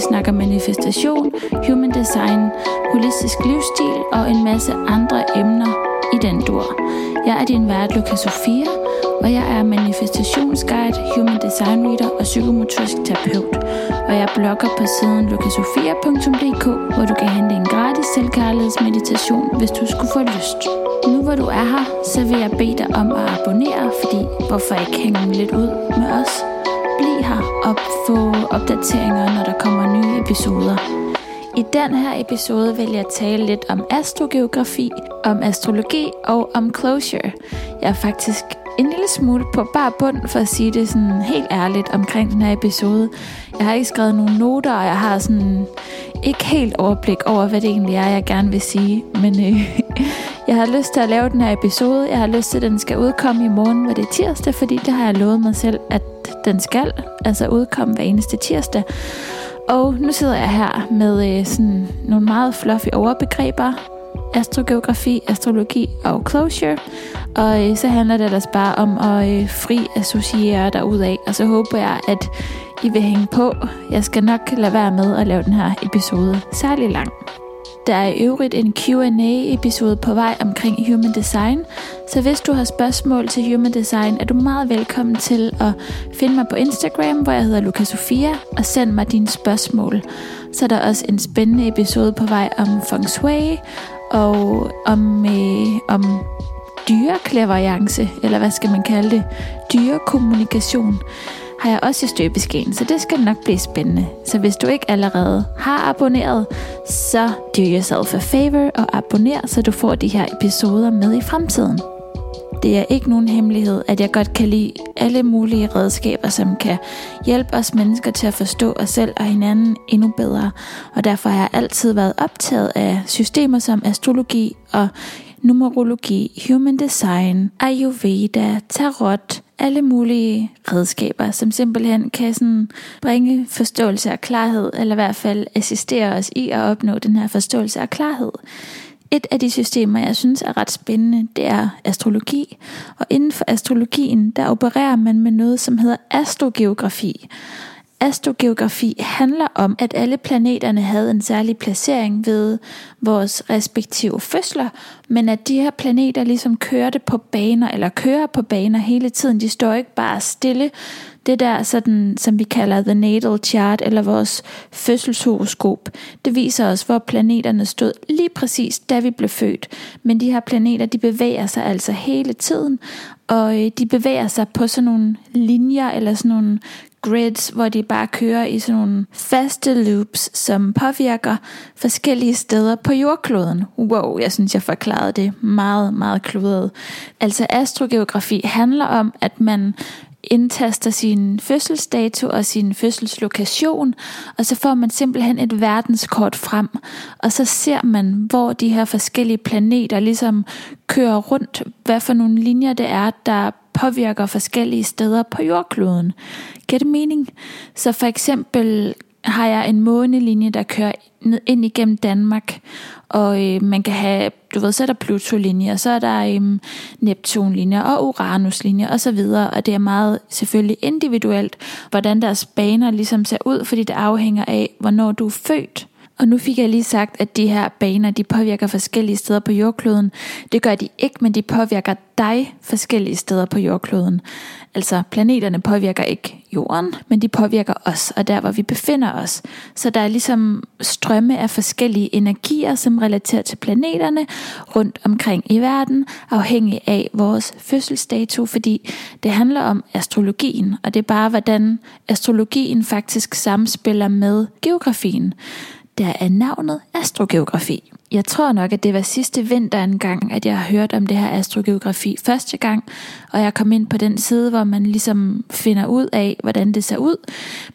vi snakker manifestation, human design, holistisk livsstil og en masse andre emner i den dur. Jeg er din vært, Lukas Sofia, og jeg er manifestationsguide, human design reader og psykomotorisk terapeut. Og jeg blogger på siden lukasofia.dk, hvor du kan hente en gratis selvkærlighedsmeditation, hvis du skulle få lyst. Nu hvor du er her, så vil jeg bede dig om at abonnere, fordi hvorfor ikke hænge lidt ud med os? Blive her og få opdateringer, når der kommer nye episoder. I den her episode vil jeg tale lidt om astrogeografi, om astrologi og om closure. Jeg er faktisk en lille smule på bare bund, for at sige det sådan helt ærligt omkring den her episode. Jeg har ikke skrevet nogen noter, og jeg har sådan ikke helt overblik over, hvad det egentlig er, jeg gerne vil sige. Men øh, jeg har lyst til at lave den her episode. Jeg har lyst til, at den skal udkomme i morgen, hvor det er tirsdag, fordi det har jeg lovet mig selv, at den skal. Altså udkomme hver eneste tirsdag. Og nu sidder jeg her med øh, sådan nogle meget fluffy overbegreber. Astrogeografi, astrologi og closure. Og øh, så handler det ellers bare om at øh, fri associere dig ud af. Og så håber jeg, at I vil hænge på. Jeg skal nok lade være med at lave den her episode særlig lang. Der er i øvrigt en Q&A-episode på vej omkring Human Design, så hvis du har spørgsmål til Human Design, er du meget velkommen til at finde mig på Instagram, hvor jeg hedder Luca Sofia, og send mig dine spørgsmål. Så er der også en spændende episode på vej om Feng Shui, og om, øh, om dyreklaverjance, eller hvad skal man kalde det, dyrekommunikation har jeg også i støbeskeen, så det skal nok blive spændende. Så hvis du ikke allerede har abonneret, så do yourself a favor og abonner, så du får de her episoder med i fremtiden. Det er ikke nogen hemmelighed, at jeg godt kan lide alle mulige redskaber, som kan hjælpe os mennesker til at forstå os selv og hinanden endnu bedre. Og derfor har jeg altid været optaget af systemer som astrologi og numerologi, human design, ayurveda, tarot, alle mulige redskaber, som simpelthen kan sådan bringe forståelse og klarhed, eller i hvert fald assistere os i at opnå den her forståelse og klarhed. Et af de systemer, jeg synes er ret spændende, det er astrologi. Og inden for astrologien, der opererer man med noget, som hedder astrogeografi. Astrogeografi handler om, at alle planeterne havde en særlig placering ved vores respektive fødsler, men at de her planeter ligesom kørte på baner, eller kører på baner hele tiden. De står ikke bare stille. Det der, sådan, som vi kalder the natal chart, eller vores fødselshoroskop, det viser os, hvor planeterne stod lige præcis, da vi blev født. Men de her planeter, de bevæger sig altså hele tiden, og øh, de bevæger sig på sådan nogle linjer, eller sådan nogle grids, hvor de bare kører i sådan nogle faste loops, som påvirker forskellige steder på jordkloden. Wow, jeg synes, jeg forklarede det meget, meget kludret. Altså astrogeografi handler om, at man indtaster sin fødselsdato og sin fødselslokation, og så får man simpelthen et verdenskort frem, og så ser man, hvor de her forskellige planeter ligesom kører rundt, hvad for nogle linjer det er, der påvirker forskellige steder på jordkloden. Giver det mening? Så for eksempel har jeg en månelinje, der kører ned ind igennem Danmark, og øh, man kan have, du ved, så er der Pluto-linjer, så er der øh, Neptun-linjer og Uranus-linjer og så videre, og det er meget selvfølgelig individuelt, hvordan deres baner ligesom ser ud, fordi det afhænger af, hvornår du er født. Og nu fik jeg lige sagt, at de her baner, de påvirker forskellige steder på jordkloden. Det gør de ikke, men de påvirker dig forskellige steder på jordkloden. Altså planeterne påvirker ikke jorden, men de påvirker os og der, hvor vi befinder os. Så der er ligesom strømme af forskellige energier, som relaterer til planeterne rundt omkring i verden, afhængig af vores fødselsdato, fordi det handler om astrologien, og det er bare, hvordan astrologien faktisk samspiller med geografien der er navnet astrogeografi. Jeg tror nok, at det var sidste vinter en gang, at jeg hørte om det her astrogeografi første gang, og jeg kom ind på den side, hvor man ligesom finder ud af, hvordan det ser ud.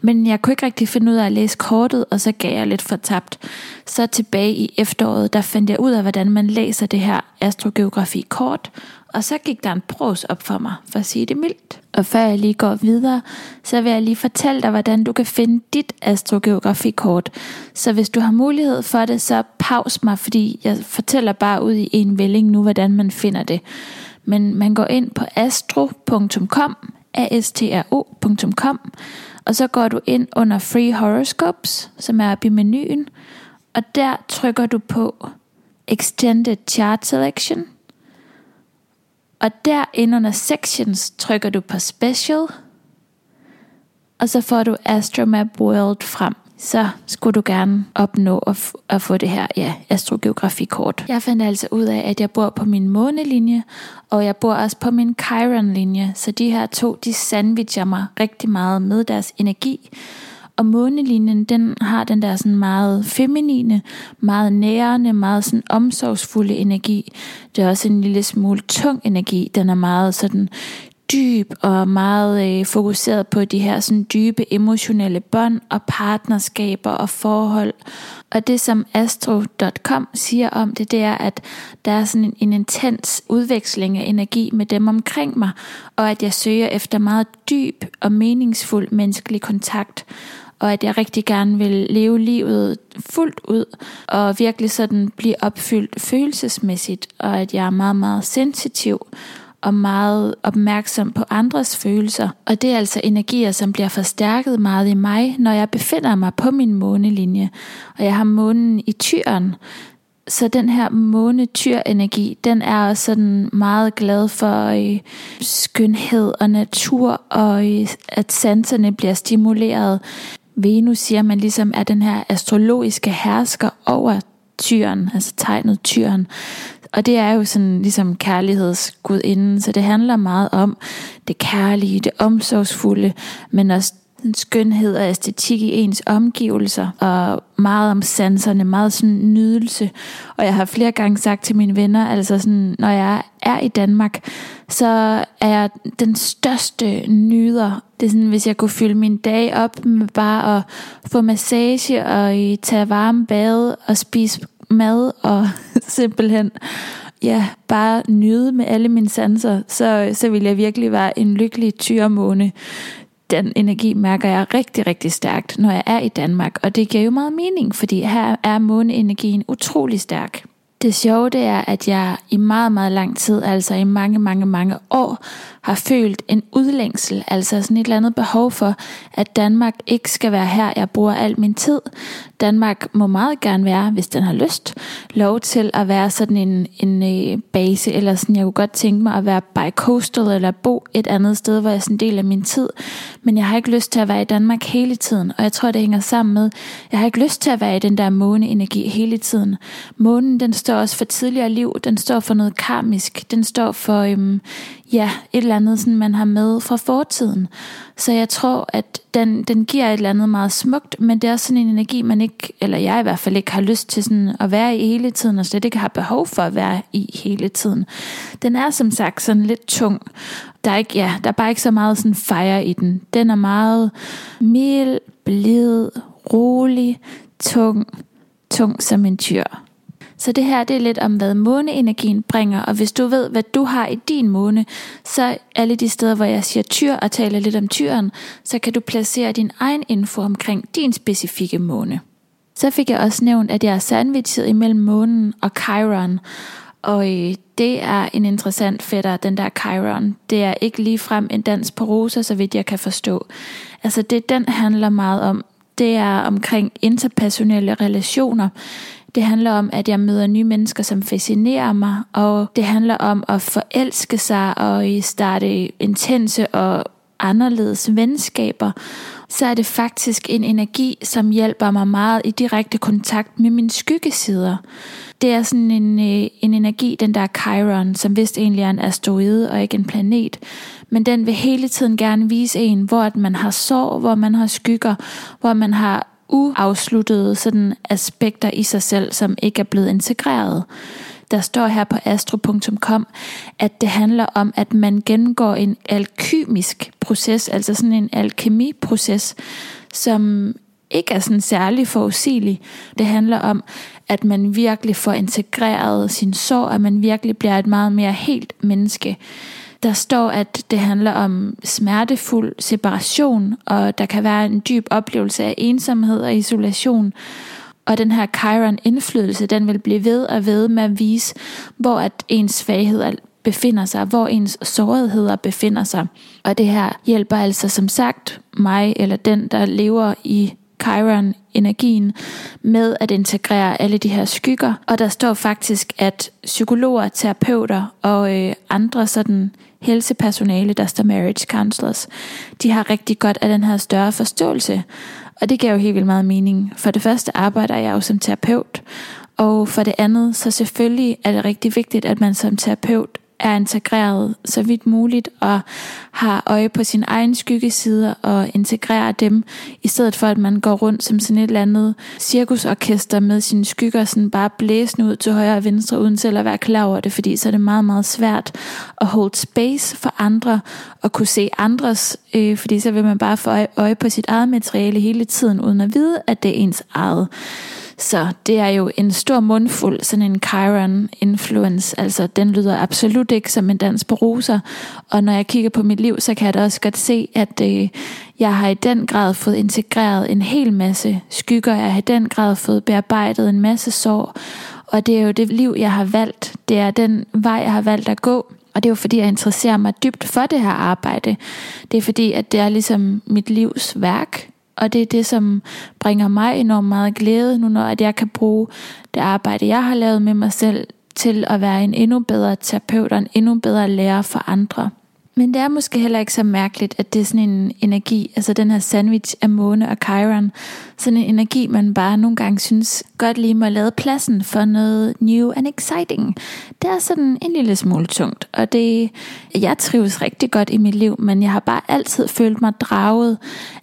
Men jeg kunne ikke rigtig finde ud af at læse kortet, og så gav jeg lidt for tabt. Så tilbage i efteråret, der fandt jeg ud af, hvordan man læser det her astrogeografi-kort, og så gik der en pros op for mig, for at sige det mildt. Og før jeg lige går videre, så vil jeg lige fortælle dig, hvordan du kan finde dit astrogeografikort. Så hvis du har mulighed for det, så paus mig, fordi jeg fortæller bare ud i en vælling nu, hvordan man finder det. Men man går ind på astro.com, astro.com, Og så går du ind under Free Horoscopes, som er oppe i menuen, og der trykker du på Extended Chart Selection. Og der ind under Sections trykker du på Special, og så får du Astromap World frem så skulle du gerne opnå at, f- at få det her ja, astrogeografikort. Jeg fandt altså ud af, at jeg bor på min månelinje, og jeg bor også på min Chiron-linje, så de her to, de sandwicher mig rigtig meget med deres energi. Og månelinjen, den har den der sådan meget feminine, meget nærende, meget sådan omsorgsfulde energi. Det er også en lille smule tung energi. Den er meget sådan dyb og meget øh, fokuseret på de her sådan dybe emotionelle bånd og partnerskaber og forhold. Og det som astro.com siger om det, det er, at der er sådan en, en intens udveksling af energi med dem omkring mig, og at jeg søger efter meget dyb og meningsfuld menneskelig kontakt og at jeg rigtig gerne vil leve livet fuldt ud, og virkelig sådan blive opfyldt følelsesmæssigt, og at jeg er meget, meget sensitiv, og meget opmærksom på andres følelser. Og det er altså energier, som bliver forstærket meget i mig, når jeg befinder mig på min månelinje. Og jeg har månen i tyren. Så den her månetyr-energi, den er også sådan meget glad for øh, skønhed og natur, og øh, at sanserne bliver stimuleret. Venus siger, man ligesom er den her astrologiske hersker over tyren, altså tegnet tyren. Og det er jo sådan ligesom kærlighedsgudinden, så det handler meget om det kærlige, det omsorgsfulde, men også den skønhed og æstetik i ens omgivelser, og meget om sanserne, meget sådan nydelse. Og jeg har flere gange sagt til mine venner, altså sådan, når jeg er i Danmark, så er jeg den største nyder. Det er sådan, hvis jeg kunne fylde min dag op med bare at få massage og tage varme bad og spise mad og simpelthen ja, bare nyde med alle mine sanser, så, så vil jeg virkelig være en lykkelig tyremåne. Den energi mærker jeg rigtig, rigtig stærkt, når jeg er i Danmark, og det giver jo meget mening, fordi her er måneenergien utrolig stærk. Det sjove det er, at jeg i meget, meget lang tid, altså i mange, mange, mange år, har følt en udlængsel, altså sådan et eller andet behov for, at Danmark ikke skal være her, jeg bruger al min tid. Danmark må meget gerne være, hvis den har lyst, lov til at være sådan en, en øh, base, eller sådan, jeg kunne godt tænke mig at være by coastal, eller bo et andet sted, hvor jeg sådan deler del af min tid. Men jeg har ikke lyst til at være i Danmark hele tiden, og jeg tror, det hænger sammen med, jeg har ikke lyst til at være i den der måneenergi hele tiden. Månen, den står også for tidligere liv, den står for noget karmisk, den står for, øhm, ja, et eller andet, sådan, man har med fra fortiden. Så jeg tror, at den, den giver et eller andet meget smukt, men det er også sådan en energi, man ikke, eller jeg i hvert fald ikke har lyst til sådan at være i hele tiden, og slet ikke har behov for at være i hele tiden. Den er som sagt sådan lidt tung. Der er, ikke, ja, der er bare ikke så meget sådan fire i den. Den er meget mild, blid, rolig, tung, tung som en tyr. Så det her det er lidt om, hvad måneenergien bringer, og hvis du ved, hvad du har i din måne, så alle de steder, hvor jeg siger tyr og taler lidt om tyren, så kan du placere din egen info omkring din specifikke måne. Så fik jeg også nævnt, at jeg er sandwichet imellem månen og Chiron, og øh, det er en interessant fætter, den der Chiron. Det er ikke lige frem en dans på roser, så vidt jeg kan forstå. Altså det, den handler meget om, det er omkring interpersonelle relationer. Det handler om, at jeg møder nye mennesker, som fascinerer mig, og det handler om at forelske sig og starte intense og anderledes venskaber, så er det faktisk en energi, som hjælper mig meget i direkte kontakt med mine skyggesider. Det er sådan en, øh, en energi, den der Chiron, som vist egentlig er en asteroide og ikke en planet, men den vil hele tiden gerne vise en, hvor at man har sår, hvor man har skygger, hvor man har uafsluttede sådan aspekter i sig selv, som ikke er blevet integreret. Der står her på astro.com, at det handler om, at man gennemgår en alkymisk proces, altså sådan en alkemiproces, som ikke er sådan særlig forudsigelig. Det handler om, at man virkelig får integreret sin sorg, at man virkelig bliver et meget mere helt menneske. Der står, at det handler om smertefuld separation, og der kan være en dyb oplevelse af ensomhed og isolation. Og den her Chiron indflydelse, den vil blive ved og ved med at vise, hvor at ens svaghed befinder sig, hvor ens sårigheder befinder sig. Og det her hjælper altså som sagt mig eller den, der lever i Chiron energien med at integrere alle de her skygger. Og der står faktisk, at psykologer, terapeuter og øh, andre sådan helsepersonale, der står marriage counselors, de har rigtig godt af den her større forståelse. Og det giver jo helt vildt meget mening. For det første arbejder jeg jo som terapeut, og for det andet, så selvfølgelig er det rigtig vigtigt, at man som terapeut er integreret så vidt muligt og har øje på sin egen skyggesider og integrerer dem, i stedet for at man går rundt som sådan et eller andet cirkusorkester med sine skygger sådan bare blæsende ud til højre og venstre, uden selv at være klar over det, fordi så er det meget, meget svært at hold space for andre og kunne se andres, øh, fordi så vil man bare få øje på sit eget materiale hele tiden, uden at vide, at det er ens eget. Så det er jo en stor mundfuld, sådan en Chiron influence, altså den lyder absolut ikke som en dans på roser, og når jeg kigger på mit liv, så kan jeg da også godt se, at øh, jeg har i den grad fået integreret en hel masse skygger, jeg har i den grad fået bearbejdet en masse sår, og det er jo det liv, jeg har valgt, det er den vej, jeg har valgt at gå, og det er jo fordi, jeg interesserer mig dybt for det her arbejde. Det er fordi, at det er ligesom mit livs værk. Og det er det, som bringer mig enormt meget glæde nu, når at jeg kan bruge det arbejde, jeg har lavet med mig selv, til at være en endnu bedre terapeut og en endnu bedre lærer for andre. Men det er måske heller ikke så mærkeligt, at det er sådan en energi, altså den her sandwich af måne og Chiron, sådan en energi, man bare nogle gange synes godt lige må lade pladsen for noget new and exciting. Det er sådan en lille smule tungt, og det, jeg trives rigtig godt i mit liv, men jeg har bare altid følt mig draget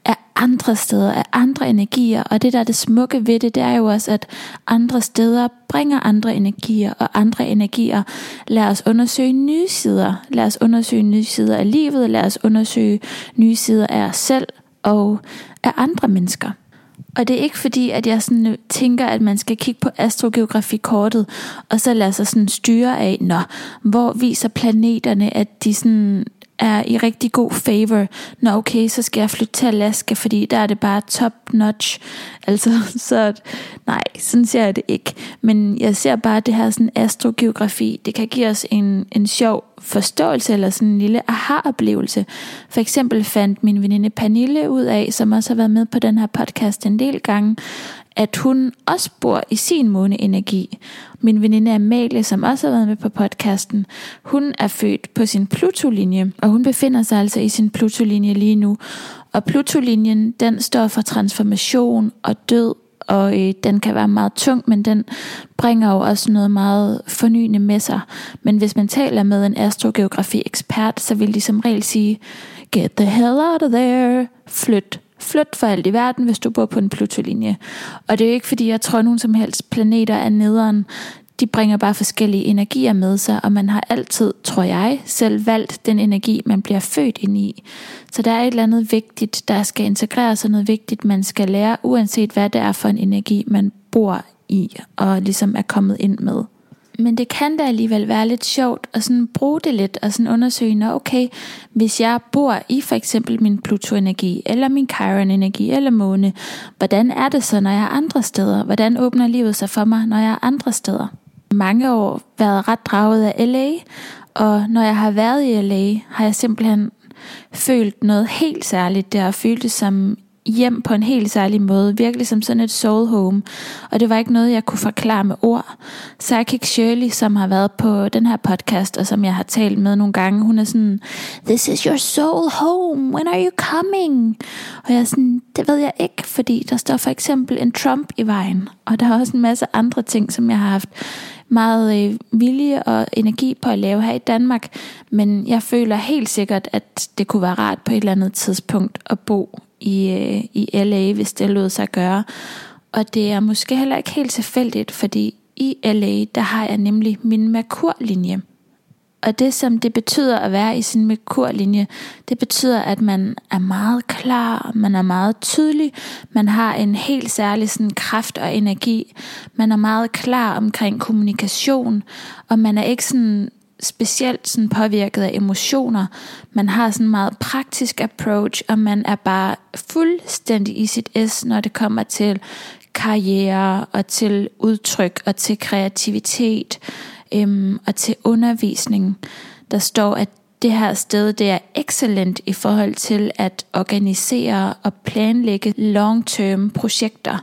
af andre steder, af andre energier, og det der er det smukke ved det, det er jo også, at andre steder bringer andre energier, og andre energier lader os undersøge nye sider. Lad os undersøge nye sider af livet, lad os undersøge nye sider af os selv og af andre mennesker. Og det er ikke fordi, at jeg sådan tænker, at man skal kigge på astrogeografikortet, og så lade sig sådan styre af, nå, hvor viser planeterne, at de sådan er i rigtig god favor, nå okay, så skal jeg flytte til Alaska, fordi der er det bare top notch. Altså, så nej, sådan ser jeg det ikke. Men jeg ser bare det her sådan astrogeografi, det kan give os en, en sjov forståelse, eller sådan en lille aha-oplevelse. For eksempel fandt min veninde Pernille ud af, som også har været med på den her podcast en del gange, at hun også bor i sin måneenergi. Min veninde Amalie, som også har været med på podcasten, hun er født på sin Pluto-linje, og hun befinder sig altså i sin Pluto-linje lige nu. Og Pluto-linjen, den står for transformation og død, og øh, den kan være meget tung, men den bringer jo også noget meget fornyende med sig. Men hvis man taler med en astrogeografi-ekspert, så vil de som regel sige, get the hell out of there, flyt Flyt for alt i verden, hvis du bor på en Pluto-linje. Og det er jo ikke, fordi jeg tror, at nogen som helst planeter er nederen. De bringer bare forskellige energier med sig, og man har altid, tror jeg, selv valgt den energi, man bliver født ind i. Så der er et eller andet vigtigt, der skal integreres, og noget vigtigt, man skal lære, uanset hvad det er for en energi, man bor i, og ligesom er kommet ind med. Men det kan da alligevel være lidt sjovt at sådan bruge det lidt og sådan undersøge, når okay, hvis jeg bor i for eksempel min Pluto-energi, eller min Chiron-energi, eller måne, hvordan er det så, når jeg er andre steder? Hvordan åbner livet sig for mig, når jeg er andre steder? Mange år været ret draget af LA, og når jeg har været i LA, har jeg simpelthen følt noget helt særligt. Det har føltes som hjem på en helt særlig måde, virkelig som sådan et soul home, og det var ikke noget, jeg kunne forklare med ord. Psychic Shirley, som har været på den her podcast, og som jeg har talt med nogle gange, hun er sådan, this is your soul home, when are you coming? Og jeg er sådan, det ved jeg ikke, fordi der står for eksempel en Trump i vejen, og der er også en masse andre ting, som jeg har haft meget øh, vilje og energi på at lave her i Danmark, men jeg føler helt sikkert, at det kunne være rart på et eller andet tidspunkt at bo i, øh, i LA, hvis det lød sig gøre. Og det er måske heller ikke helt tilfældigt, fordi i LA, der har jeg nemlig min Merkur-linje. Og det som det betyder at være i sin Merkur-linje, det betyder, at man er meget klar, man er meget tydelig, man har en helt særlig sådan kraft og energi, man er meget klar omkring kommunikation, og man er ikke sådan specielt sådan påvirket af emotioner. Man har sådan en meget praktisk approach, og man er bare fuldstændig i sit S, når det kommer til karriere og til udtryk og til kreativitet øhm, og til undervisning. der står, at det her sted det er excellent i forhold til at organisere og planlægge long-term projekter.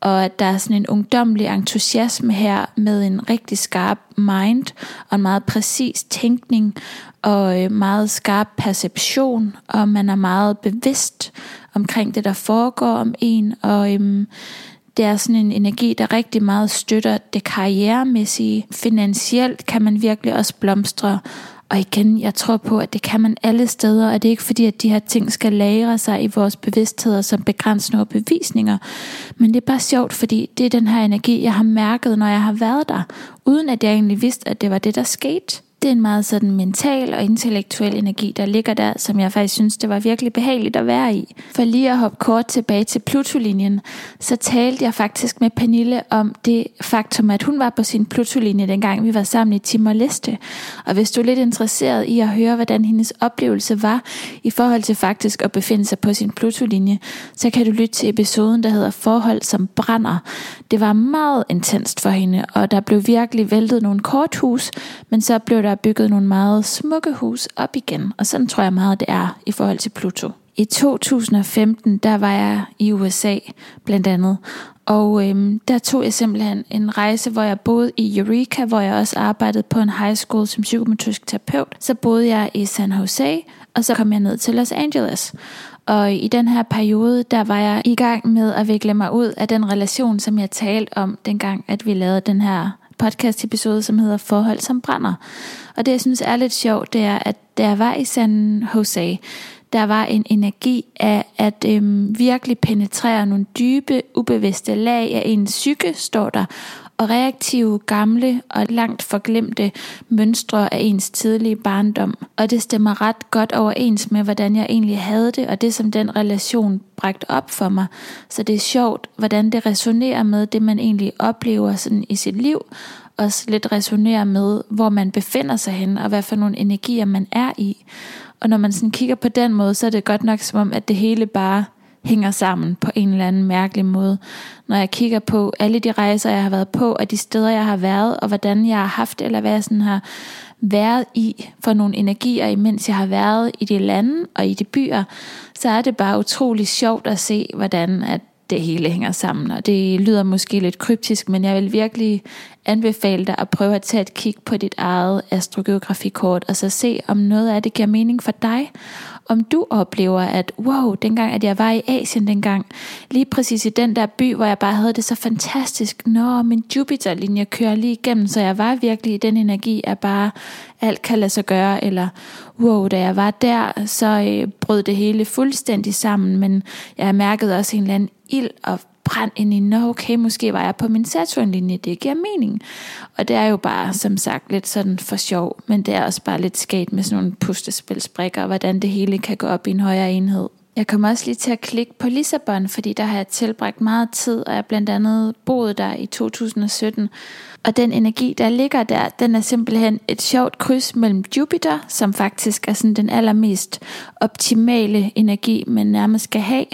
Og at der er sådan en ungdomlig entusiasme her med en rigtig skarp mind og en meget præcis tænkning og øh, meget skarp perception, og man er meget bevidst omkring det, der foregår om en, og øhm, det er sådan en energi, der rigtig meget støtter det karrieremæssige. Finansielt kan man virkelig også blomstre, og igen, jeg tror på, at det kan man alle steder, og det er ikke fordi, at de her ting skal lagre sig i vores bevidstheder som begrænsende bevisninger. Men det er bare sjovt, fordi det er den her energi, jeg har mærket, når jeg har været der, uden at jeg egentlig vidste, at det var det, der skete det er en meget sådan mental og intellektuel energi, der ligger der, som jeg faktisk synes, det var virkelig behageligt at være i. For lige at hoppe kort tilbage til Pluto-linjen, så talte jeg faktisk med Pernille om det faktum, at hun var på sin Pluto-linje, dengang vi var sammen i Timor-Leste. Og hvis du er lidt interesseret i at høre, hvordan hendes oplevelse var i forhold til faktisk at befinde sig på sin Pluto-linje, så kan du lytte til episoden, der hedder Forhold som brænder. Det var meget intenst for hende, og der blev virkelig væltet nogle korthus, men så blev der der bygget nogle meget smukke hus op igen, og sådan tror jeg meget, det er i forhold til Pluto. I 2015, der var jeg i USA blandt andet, og øhm, der tog jeg simpelthen en rejse, hvor jeg boede i Eureka, hvor jeg også arbejdede på en high school som psykomotorisk terapeut. Så boede jeg i San Jose, og så kom jeg ned til Los Angeles. Og i den her periode, der var jeg i gang med at vikle mig ud af den relation, som jeg talte om dengang, at vi lavede den her podcast episode, som hedder Forhold som brænder. Og det jeg synes er lidt sjovt, det er, at da jeg var i San Jose, der var en energi af at øhm, virkelig penetrere nogle dybe, ubevidste lag af en psyke, står der, og reaktive, gamle og langt forglemte mønstre af ens tidlige barndom. Og det stemmer ret godt overens med, hvordan jeg egentlig havde det, og det som den relation bragte op for mig. Så det er sjovt, hvordan det resonerer med det, man egentlig oplever sådan i sit liv, også lidt resonerer med, hvor man befinder sig hen, og hvad for nogle energier man er i. Og når man sådan kigger på den måde, så er det godt nok som om, at det hele bare hænger sammen på en eller anden mærkelig måde. Når jeg kigger på alle de rejser, jeg har været på, og de steder, jeg har været, og hvordan jeg har haft, eller hvad jeg sådan har været i for nogle energier, imens jeg har været i de lande og i de byer, så er det bare utrolig sjovt at se, hvordan at det hele hænger sammen. Og det lyder måske lidt kryptisk, men jeg vil virkelig anbefale dig at prøve at tage et kig på dit eget astrogeografikort, og så se, om noget af det giver mening for dig. Om du oplever, at wow, dengang at jeg var i Asien dengang, lige præcis i den der by, hvor jeg bare havde det så fantastisk, når min Jupiter-linje kører lige igennem, så jeg var virkelig i den energi, at bare alt kan lade sig gøre, eller wow, da jeg var der, så øh, brød det hele fuldstændig sammen, men jeg mærkede også en eller anden ild og brændt ind i, nå okay, måske var jeg på min Saturn-linje, det giver mening. Og det er jo bare, som sagt, lidt sådan for sjov, men det er også bare lidt sket med sådan nogle pustespilsbrikker, hvordan det hele kan gå op i en højere enhed. Jeg kommer også lige til at klikke på Lissabon, fordi der har jeg tilbragt meget tid, og jeg blandt andet boet der i 2017. Og den energi, der ligger der, den er simpelthen et sjovt kryds mellem Jupiter, som faktisk er sådan den allermest optimale energi, man nærmest skal have,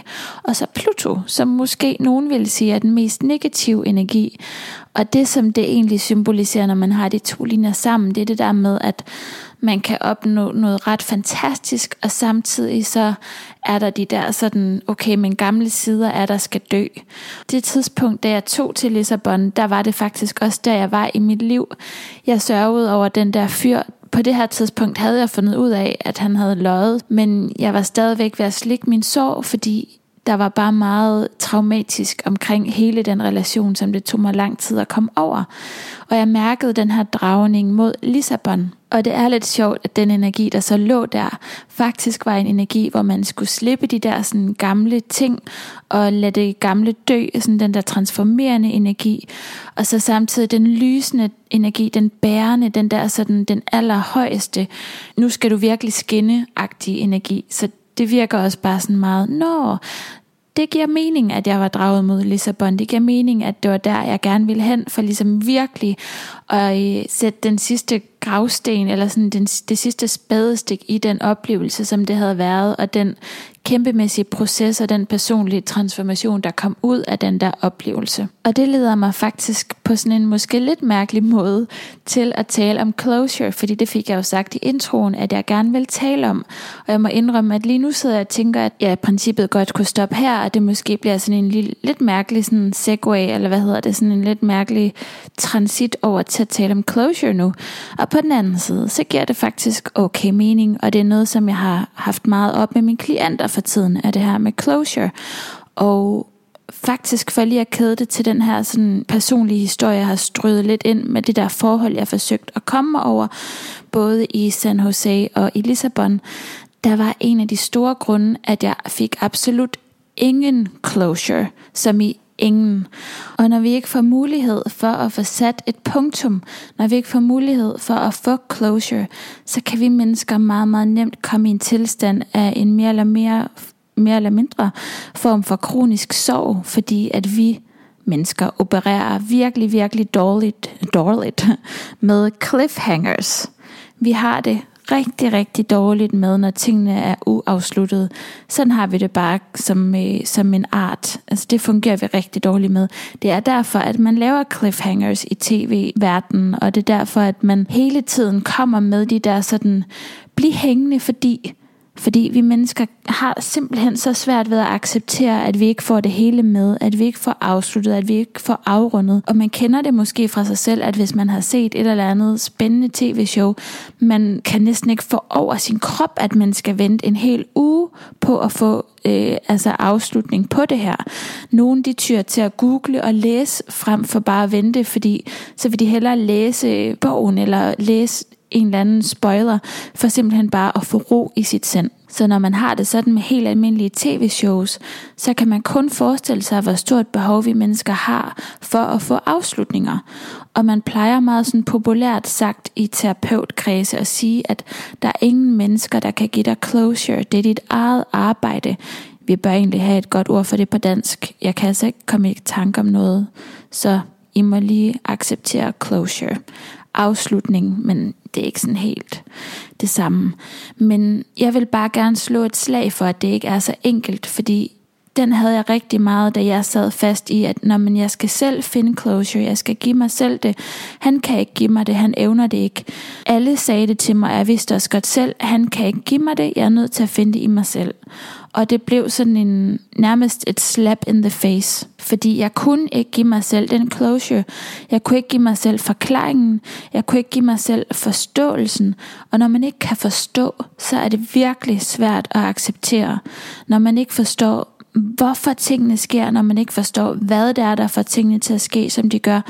og så Pluto, som måske nogen vil sige er den mest negative energi. Og det, som det egentlig symboliserer, når man har de to linjer sammen, det er det der med, at man kan opnå noget ret fantastisk, og samtidig så er der de der sådan, okay, men gamle sider er der skal dø. Det tidspunkt, da jeg tog til Lissabon, der var det faktisk også der, jeg var i mit liv. Jeg sørgede over den der fyr, på det her tidspunkt havde jeg fundet ud af, at han havde løjet, men jeg var stadigvæk ved at slikke min sorg, fordi der var bare meget traumatisk omkring hele den relation, som det tog mig lang tid at komme over. Og jeg mærkede den her dragning mod Lissabon. Og det er lidt sjovt, at den energi, der så lå der, faktisk var en energi, hvor man skulle slippe de der sådan gamle ting, og lade det gamle dø, sådan den der transformerende energi. Og så samtidig den lysende energi, den bærende, den der sådan den allerhøjeste, nu skal du virkelig skinne-agtige energi. Så det virker også bare sådan meget, nå, det giver mening, at jeg var draget mod Lissabon. Det giver mening, at det var der, jeg gerne ville hen, for ligesom virkelig at øh, sætte den sidste gravsten, eller sådan den, det sidste spadestik i den oplevelse, som det havde været, og den kæmpemæssige proces og den personlige transformation, der kom ud af den der oplevelse. Og det leder mig faktisk på sådan en måske lidt mærkelig måde til at tale om closure, fordi det fik jeg jo sagt i introen, at jeg gerne vil tale om. Og jeg må indrømme, at lige nu sidder jeg og tænker, at jeg i princippet godt kunne stoppe her, og det måske bliver sådan en lille, lidt mærkelig sådan segway, eller hvad hedder det, sådan en lidt mærkelig transit over til at tale om closure nu. Og på på den anden side, så giver det faktisk okay mening, og det er noget, som jeg har haft meget op med mine klienter for tiden, er det her med closure. Og faktisk for lige at kæde det til den her sådan personlige historie, jeg har strøget lidt ind med det der forhold, jeg har forsøgt at komme over, både i San Jose og i Lissabon, der var en af de store grunde, at jeg fik absolut ingen closure, som i ingen. Og når vi ikke får mulighed for at få sat et punktum, når vi ikke får mulighed for at få closure, så kan vi mennesker meget, meget nemt komme i en tilstand af en mere eller mere mere eller mindre form for kronisk sorg, fordi at vi mennesker opererer virkelig, virkelig dårligt, dårligt med cliffhangers. Vi har det rigtig, rigtig dårligt med, når tingene er uafsluttet. Sådan har vi det bare som, øh, som en art. Altså det fungerer vi rigtig dårligt med. Det er derfor, at man laver cliffhangers i tv-verdenen, og det er derfor, at man hele tiden kommer med de der sådan, bliv hængende, fordi fordi vi mennesker har simpelthen så svært ved at acceptere, at vi ikke får det hele med, at vi ikke får afsluttet, at vi ikke får afrundet. Og man kender det måske fra sig selv, at hvis man har set et eller andet spændende tv-show, man kan næsten ikke få over sin krop, at man skal vente en hel uge på at få øh, altså afslutning på det her. Nogle de tyr til at google og læse frem for bare at vente, fordi så vil de hellere læse bogen eller læse en eller anden spoiler, for simpelthen bare at få ro i sit sind. Så når man har det sådan med helt almindelige tv-shows, så kan man kun forestille sig, hvor stort behov vi mennesker har for at få afslutninger. Og man plejer meget sådan populært sagt i terapeutkredse at sige, at der er ingen mennesker, der kan give dig closure. Det er dit eget arbejde. Vi bør egentlig have et godt ord for det på dansk. Jeg kan altså ikke komme i tanke om noget, så I må lige acceptere closure afslutning, men det er ikke sådan helt det samme. Men jeg vil bare gerne slå et slag for, at det ikke er så enkelt, fordi den havde jeg rigtig meget, da jeg sad fast i, at når man jeg skal selv finde closure, jeg skal give mig selv det. Han kan ikke give mig det, han evner det ikke. Alle sagde det til mig, jeg vidste også godt selv, han kan ikke give mig det, jeg er nødt til at finde det i mig selv. Og det blev sådan en, nærmest et slap in the face. Fordi jeg kunne ikke give mig selv den closure. Jeg kunne ikke give mig selv forklaringen. Jeg kunne ikke give mig selv forståelsen. Og når man ikke kan forstå, så er det virkelig svært at acceptere. Når man ikke forstår, hvorfor tingene sker, når man ikke forstår, hvad det er, der får tingene til at ske, som de gør,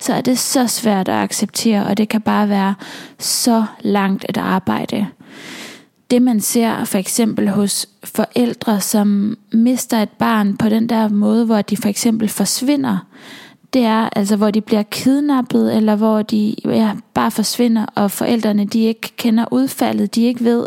så er det så svært at acceptere, og det kan bare være så langt et arbejde. Det man ser for eksempel hos forældre, som mister et barn på den der måde, hvor de for eksempel forsvinder, det er altså, hvor de bliver kidnappet, eller hvor de ja, bare forsvinder, og forældrene de ikke kender udfaldet, de ikke ved,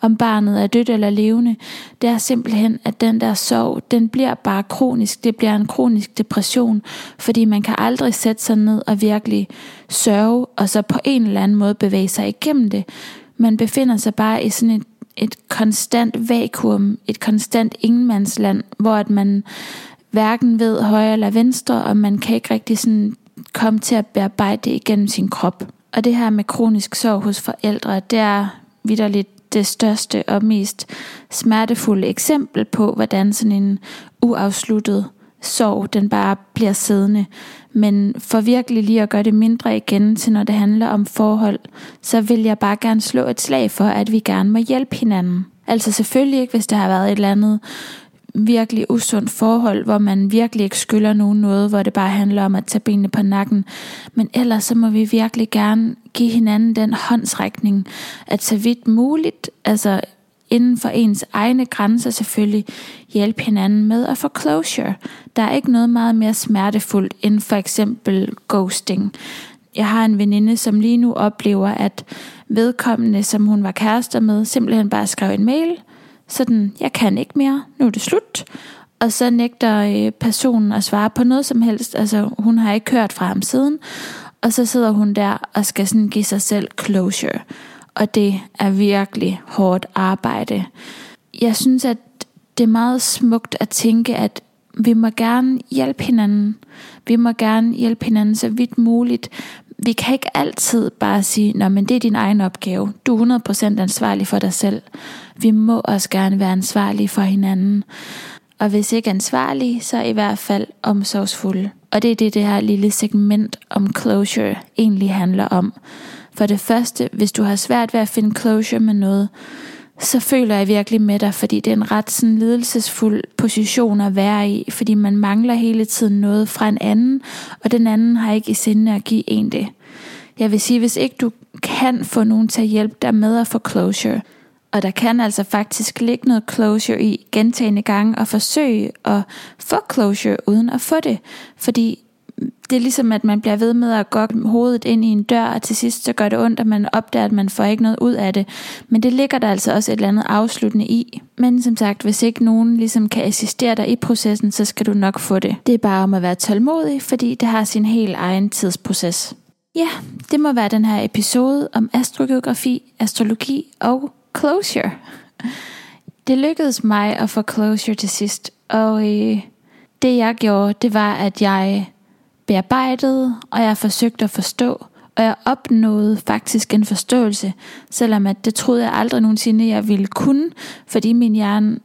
om barnet er dødt eller levende. Det er simpelthen, at den der sorg, den bliver bare kronisk. Det bliver en kronisk depression, fordi man kan aldrig sætte sig ned og virkelig sørge, og så på en eller anden måde bevæge sig igennem det. Man befinder sig bare i sådan et, et konstant vakuum, et konstant ingenmandsland, hvor at man hverken ved højre eller venstre, og man kan ikke rigtig sådan komme til at bearbejde det igennem sin krop. Og det her med kronisk sorg hos forældre, det er vidderligt det største og mest smertefulde eksempel på, hvordan sådan en uafsluttet sorg, den bare bliver siddende. Men for virkelig lige at gøre det mindre igen til når det handler om forhold, så vil jeg bare gerne slå et slag for, at vi gerne må hjælpe hinanden. Altså selvfølgelig ikke, hvis der har været et eller andet virkelig usundt forhold, hvor man virkelig ikke skylder nogen noget, hvor det bare handler om at tage benene på nakken. Men ellers så må vi virkelig gerne give hinanden den håndsrækning, at så vidt muligt, altså inden for ens egne grænser selvfølgelig hjælpe hinanden med at få closure. Der er ikke noget meget mere smertefuldt end for eksempel ghosting. Jeg har en veninde, som lige nu oplever, at vedkommende, som hun var kærester med, simpelthen bare skrev en mail, sådan, jeg kan ikke mere, nu er det slut. Og så nægter øh, personen at svare på noget som helst, altså hun har ikke hørt fra ham siden. Og så sidder hun der og skal sådan give sig selv closure. Og det er virkelig hårdt arbejde. Jeg synes, at det er meget smukt at tænke, at vi må gerne hjælpe hinanden. Vi må gerne hjælpe hinanden så vidt muligt. Vi kan ikke altid bare sige, Nå, men det er din egen opgave. Du er 100% ansvarlig for dig selv. Vi må også gerne være ansvarlige for hinanden. Og hvis ikke ansvarlige, så i hvert fald omsorgsfulde. Og det er det, det her lille segment om closure egentlig handler om. For det første, hvis du har svært ved at finde closure med noget, så føler jeg virkelig med dig, fordi det er en ret sådan ledelsesfuld position at være i, fordi man mangler hele tiden noget fra en anden, og den anden har ikke i sinde at give en det. Jeg vil sige, hvis ikke du kan få nogen til at hjælpe dig med at få closure, og der kan altså faktisk ligge noget closure i gentagende gange og forsøge at få closure uden at få det. Fordi det er ligesom, at man bliver ved med at gå hovedet ind i en dør, og til sidst så gør det ondt, at man opdager, at man får ikke noget ud af det. Men det ligger der altså også et eller andet afsluttende i. Men som sagt, hvis ikke nogen ligesom kan assistere dig i processen, så skal du nok få det. Det er bare om at være tålmodig, fordi det har sin helt egen tidsproces. Ja, det må være den her episode om astrogeografi, astrologi og closure. Det lykkedes mig at få closure til sidst, og øh, det jeg gjorde, det var, at jeg bearbejdede, og jeg forsøgte at forstå, og jeg opnåede faktisk en forståelse, selvom at det troede jeg aldrig nogensinde, jeg ville kunne, fordi min hjerne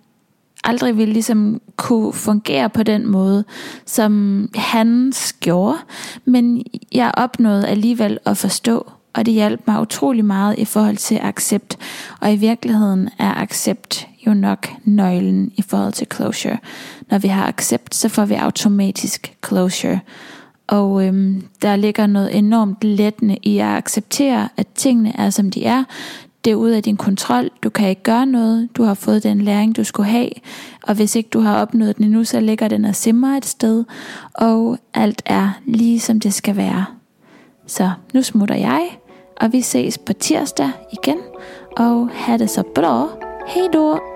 aldrig ville ligesom kunne fungere på den måde, som han gjorde. Men jeg opnåede alligevel at forstå, og det hjalp mig utrolig meget i forhold til accept. Og i virkeligheden er accept jo nok nøglen i forhold til closure. Når vi har accept, så får vi automatisk closure. Og øhm, der ligger noget enormt lettende i at acceptere, at tingene er som de er. Det er ud af din kontrol. Du kan ikke gøre noget. Du har fået den læring, du skulle have. Og hvis ikke du har opnået den endnu, så ligger den og simmer et sted. Og alt er lige som det skal være. Så nu smutter jeg, og vi ses på tirsdag igen. Og have det så bra. Hej då!